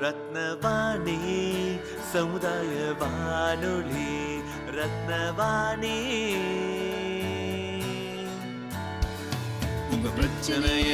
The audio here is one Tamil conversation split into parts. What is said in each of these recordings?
ரத்னவாணி சமுதாய வானொலி ரத்னவாணி. உங்க பிரச்சனைய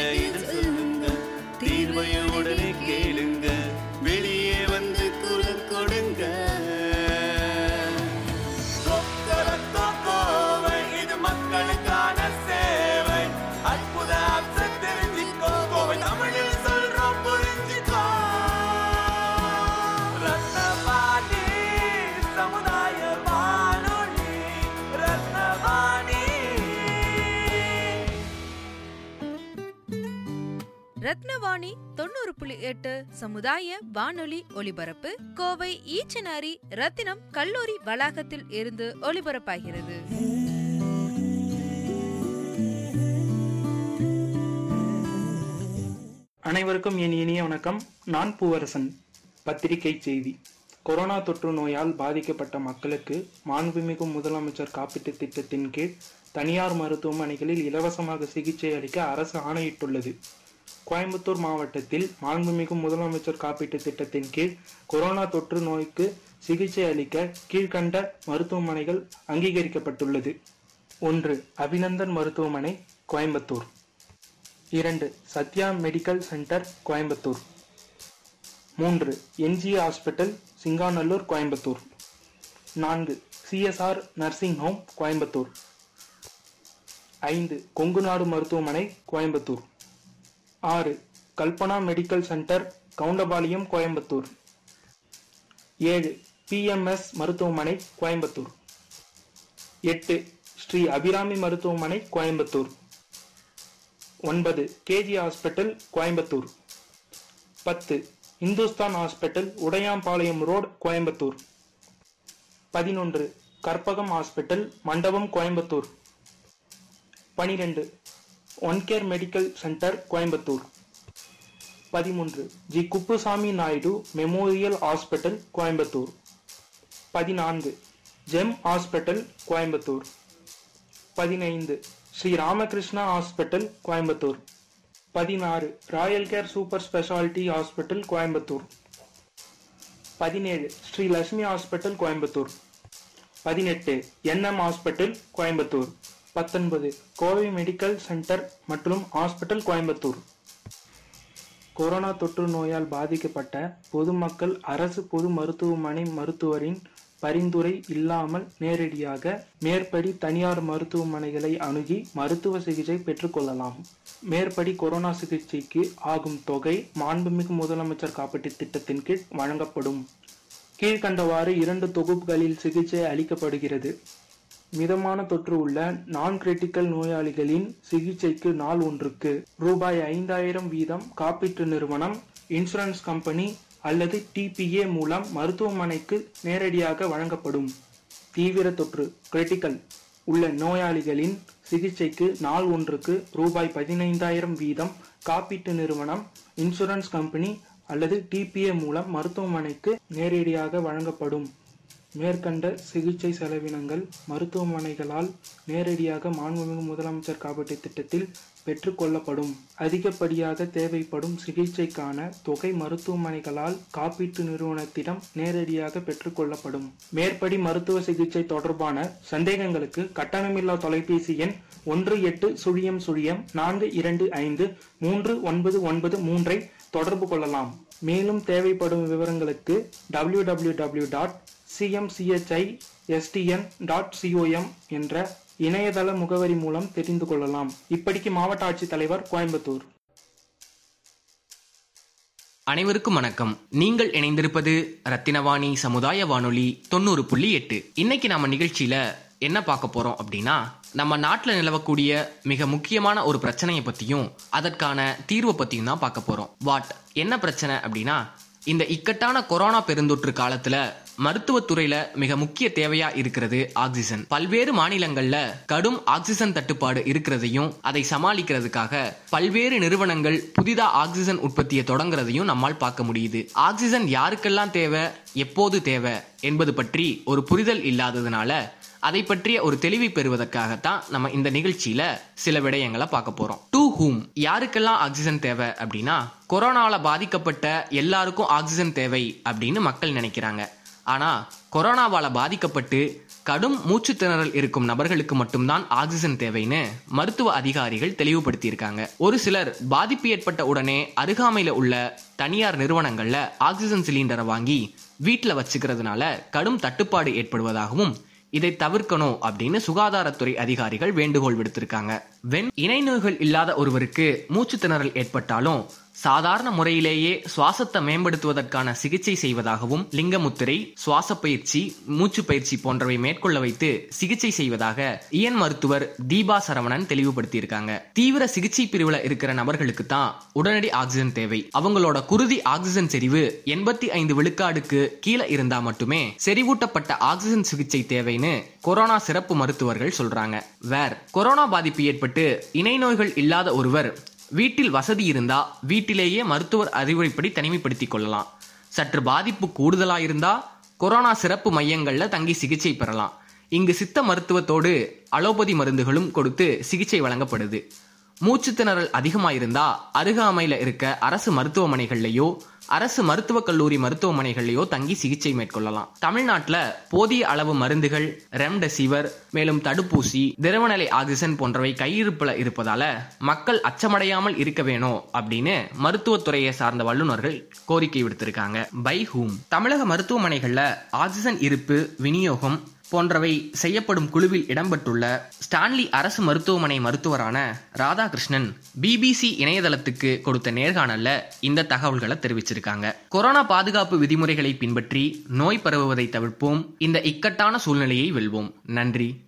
ரத்னவாணி தொண்ணூறு புள்ளி எட்டு சமுதாய வானொலி ஒலிபரப்பு கோவை ஈச்சனாரி ரத்தினம் கல்லூரி வளாகத்தில் இருந்து ஒலிபரப்பாகிறது. அனைவருக்கும் என் இனிய வணக்கம். நான் பூவரசன். பத்திரிகை செய்தி. கொரோனா தொற்று நோயால் பாதிக்கப்பட்ட மக்களுக்கு மாண்புமிகு முதலமைச்சர் காப்பீட்டுத் திட்டத்தின் கீழ் தனியார் மருத்துவமனைகளில் இலவசமாக சிகிச்சை அளிக்க அரசு ஆணையிட்டுள்ளது. கோயம்புத்தூர் மாவட்டத்தில் மாண்புமிகு முதலமைச்சர் காப்பீட்டுத் திட்டத்தின் கீழ் கொரோனா தொற்று நோய்க்கு சிகிச்சை அளிக்க கீழ்கண்ட மருத்துவமனைகள் அங்கீகரிக்கப்பட்டுள்ளது. ஒன்று அபிநந்தன் மருத்துவமனை கோயம்புத்தூர். இரண்டு சத்யா மெடிக்கல் சென்டர் கோயம்புத்தூர். மூன்று என்ஜி ஹாஸ்பிட்டல் சிங்காநல்லூர் கோயம்புத்தூர். நான்கு சிஎஸ்ஆர் நர்சிங் ஹோம் கோயம்புத்தூர். ஐந்து கொங்குநாடு மருத்துவமனை கோயம்புத்தூர். ஆறு கல்பனா மெடிக்கல் சென்டர் கவுண்டபாளையம் கோயம்புத்தூர். ஏழு பிஎம்எஸ் மருத்துவமனை கோயம்புத்தூர். எட்டு ஸ்ரீ அபிராமி மருத்துவமனை கோயம்புத்தூர். ஒன்பது கேஜி ஹாஸ்பிட்டல் கோயம்புத்தூர். பத்து இந்துஸ்தான் ஹாஸ்பிட்டல் உடையாம்பாளையம் ரோடு கோயம்புத்தூர். பதினொன்று கற்பகம் ஹாஸ்பிட்டல் மண்டபம் கோயம்புத்தூர். பனிரெண்டு one care medical centre Coimbatore பதிமூன்று. G. Kuppusamy Naidu memorial hospital Coimbatore பதினான்கு. ஜெம் ஹாஸ்பிட்டல் கோயம்புத்தூர் பதினைந்து. ஸ்ரீ ராமகிருஷ்ணா ஹாஸ்பிட்டல் கோயம்புத்தூர் பதினாறு. Royal care super speciality hospital Coimbatore பதினேழு. ஸ்ரீ லட்சுமி ஹாஸ்பிட்டல் கோயம்புத்தூர் பதினெட்டு. என்எம் ஹாஸ்பிட்டல் கோயம்புத்தூர் பத்தொன்பது. கோவை மெடிக்கல் சென்டர் மற்றும் ஹாஸ்பிட்டல் கோயம்புத்தூர். கொரோனா தொற்று நோயால் பாதிக்கப்பட்ட பொதுமக்கள் அரசு பொது மருத்துவமனை மருத்துவரின் பரிந்துரை இல்லாமல் நேரடியாக மேற்படி தனியார் மருத்துவமனைகளை அணுகி மருத்துவ சிகிச்சை பெற்றுக்கொள்ளலாம் மேற்படி கொரோனா சிகிச்சைக்கு ஆகும் தொகை மாண்புமிகு முதலமைச்சர் காப்பீட்டுத் திட்டத்தின் கீழ் வழங்கப்படும். கீழ்கண்டவாறு இரண்டு தொகுப்புகளில் சிகிச்சை அளிக்கப்படுகிறது. மிதமான தொற்று உள்ள நான் கிரிட்டிக்கல் நோயாளிகளின் சிகிச்சைக்கு நாள் ஒன்றுக்கு ரூபாய் ஐந்தாயிரம் வீதம் காப்பீட்டு நிறுவனம் இன்சூரன்ஸ் கம்பெனி அல்லது டிபிஏ மூலம் மருத்துவமனைக்கு நேரடியாக வழங்கப்படும். தீவிர தொற்று கிரிட்டிக்கல் உள்ள நோயாளிகளின் சிகிச்சைக்கு நாள் ஒன்றுக்கு ரூபாய் பதினைந்தாயிரம் வீதம் காப்பீட்டு நிறுவனம் இன்சூரன்ஸ் கம்பெனி அல்லது டிபிஏ மூலம் மருத்துவமனைக்கு நேரடியாக வழங்கப்படும். மேற்கண்ட சிகிச்சை செலவினங்கள் மருத்துவமனைகளால் நேரடியாக மாண்புமிகு முதலமைச்சர் காப்பீட்டுத் திட்டத்தில் பெற்றுக்கொள்ளப்படும். அதிகப்படியாக தேவைப்படும் சிகிச்சைக்கான தொகை மருத்துவமனைகளால் காப்பீட்டு நிறுவனத்திடம் நேரடியாக பெற்றுக்கொள்ளப்படும். மேற்படி மருத்துவ சிகிச்சை தொடர்பான சந்தேகங்களுக்கு கட்டணமில்லா தொலைபேசி எண் ஒன்று எட்டு சுழியம் சுழியம் நான்கு இரண்டு ஐந்து மூன்று ஒன்பது ஒன்பது மூன்றை தொடர்பு கொள்ளலாம். மேலும் தேவைப்படும் விவரங்களுக்கு W W W dot CMCHI STN dot COM என்ற இணையதள முகவரி மூலம் தெரிந்து கொள்ளலாம். இப்படிக்கு மாவட்ட ஆட்சித்தலைவர் கோயம்புத்தூர். அனைவருக்கும் வணக்கம். நீங்கள் இணைந்திருப்பது ரத்தினவாணி சமுதாய வானொலி தொண்ணூறு புள்ளி எட்டு. இன்னைக்கு நம்ம நிகழ்ச்சியில என்ன பார்க்க போறோம் அப்படின்னா நம்ம நாட்டில் நிலவக்கூடிய மிக முக்கியமான ஒரு பிரச்சனையை பத்தியும் அதற்கான தீர்வை பத்தியும் தான் பார்க்க போறோம். வாட்? என்ன பிரச்சனை அப்படின்னா இந்த இக்கட்டான கொரோனா பெருந்தொற்று காலத்துல மருத்துவத்துறையில மிக முக்கிய தேவையா இருக்கிறது ஆக்சிஜன். பல்வேறு மாநிலங்கள்ல கடும் ஆக்சிஜன் தட்டுப்பாடு இருக்கிறதையும் அதை சமாளிக்கிறதுக்காக பல்வேறு நிறுவனங்கள் புதிதா ஆக்சிஜன் உற்பத்தியை தொடங்குறதையும் நம்மால் பார்க்க முடியுது. ஆக்சிஜன் யாருக்கெல்லாம் தேவை எப்போது தேவை என்பது பற்றி ஒரு புரிதல் இல்லாததுனால அதை பற்றிய ஒரு தெளிவை பெறுவதற்காகத்தான் நம்ம இந்த நிகழ்ச்சியில சில விடயங்களை பார்க்க போறோம். டூ ஹூம் யாருக்கெல்லாம் ஆக்சிஜன் தேவை அப்படின்னா கொரோனால பாதிக்கப்பட்ட எல்லாருக்கும் ஆக்சிஜன் தேவை அப்படின்னு மக்கள் நினைக்கிறாங்க. ஆனால் கொரோனாவால் பாதிக்கப்பட்டு கடும் மூச்சு திணறல் இருக்கும் நபர்களுக்கு மட்டும்தான் ஆக்சிஜன் தேவைன்னு மருத்துவ அதிகாரிகள் தெளிவுபடுத்தியிருக்காங்க. ஒரு சிலர் பாதிப்பு ஏற்பட்ட உடனே அருகாமையில் உள்ள தனியார் நிறுவனங்களில் ஆக்சிஜன் சிலிண்டரை வாங்கி வீட்டில் வச்சுக்கிறதுனால கடும் தட்டுப்பாடு ஏற்படுவதாகவும் இதை தவிர்க்கணும் அப்படின்னு சுகாதாரத்துறை அதிகாரிகள் வேண்டுகோள் விடுத்திருக்காங்க. வெண் இணை நோய்கள் இல்லாத ஒருவருக்கு மூச்சு திணறல் ஏற்பட்டாலும் சாதாரண முறையிலேயே சுவாசத்தை மேம்படுத்துவதற்கான சிகிச்சை செய்வதாகவும் லிங்கமுத்திரை சுவாச பயிற்சி மூச்சு பயிற்சி போன்றவை மேற்கொள்ள வைத்து சிகிச்சை செய்வதாக இயன் மருத்துவர் தீபா சரவணன் தெளிவுபடுத்தியிருக்காங்க. தீவிர சிகிச்சை பிரிவுல இருக்கிற நபர்களுக்கு தான் உடனடி ஆக்சிஜன் தேவை. அவங்களோட குருதி ஆக்சிஜன் செறிவு எண்பத்தி ஐந்து விழுக்காடுக்கு கீழே இருந்தா மட்டுமே செறிவூட்டப்பட்ட ஆக்சிஜன் சிகிச்சை தேவைன்னு கொரோனா சிறப்பு மருத்துவர்கள் சொல்றாங்க. வேர் கொரோனா பாதிப்பு ஏற்பட்டு இணை நோய்கள் இல்லாத ஒருவர் வீட்டில் வசதி இருந்தா வீட்டிலேயே மருத்துவர் அறிவுரைப்படி தனிமைப்படுத்திக் கொள்ளலாம். சற்று பாதிப்பு கூடுதலா இருந்தா கொரோனா சிறப்பு மையங்கள்ல தங்கி சிகிச்சை பெறலாம். இங்கு சித்த மருத்துவத்தோடு அலோபதி மருந்துகளும் கொடுத்து சிகிச்சை வழங்கப்படுது. மூச்சு திணறல் அதிகமா அருகாமையில இருக்க அரசு மருத்துவமனைகள்லயோ அரசு மருத்துவக் கல்லூரி மருத்துவமனைகள்லயோ தங்கி சிகிச்சை மேற்கொள்ளலாம். தமிழ்நாட்டில் போதிய அளவு மருந்துகள் ரெம்டெசிவர் மேலும் தடுப்பூசி திரவநிலை ஆக்சிஜன் போன்றவை கையிருப்புல இருப்பதால மக்கள் அச்சமடையாமல் இருக்க வேணும் அப்படின்னு மருத்துவத்துறையை சார்ந்த வல்லுநர்கள் கோரிக்கை விடுத்திருக்காங்க. பை ஹூம். தமிழக மருத்துவமனைகள்ல ஆக்சிஜன் இருப்பு விநியோகம் போன்றவை செய்யப்படும் குழுவில் இடம்பெற்றுள்ள ஸ்டான்லி அரசு மருத்துவமனை மருத்துவரான ராதாகிருஷ்ணன் பிபிசி இணையதளத்துக்கு கொடுத்த நேர்காணல்ல இந்த தகவல்களை தெரிவிச்சிருக்காங்க. கொரோனா பாதுகாப்பு விதிமுறைகளை பின்பற்றி நோய் பரவுவதை தவிர்ப்போம். இந்த இக்கட்டான சூழ்நிலையை வெல்வோம். நன்றி.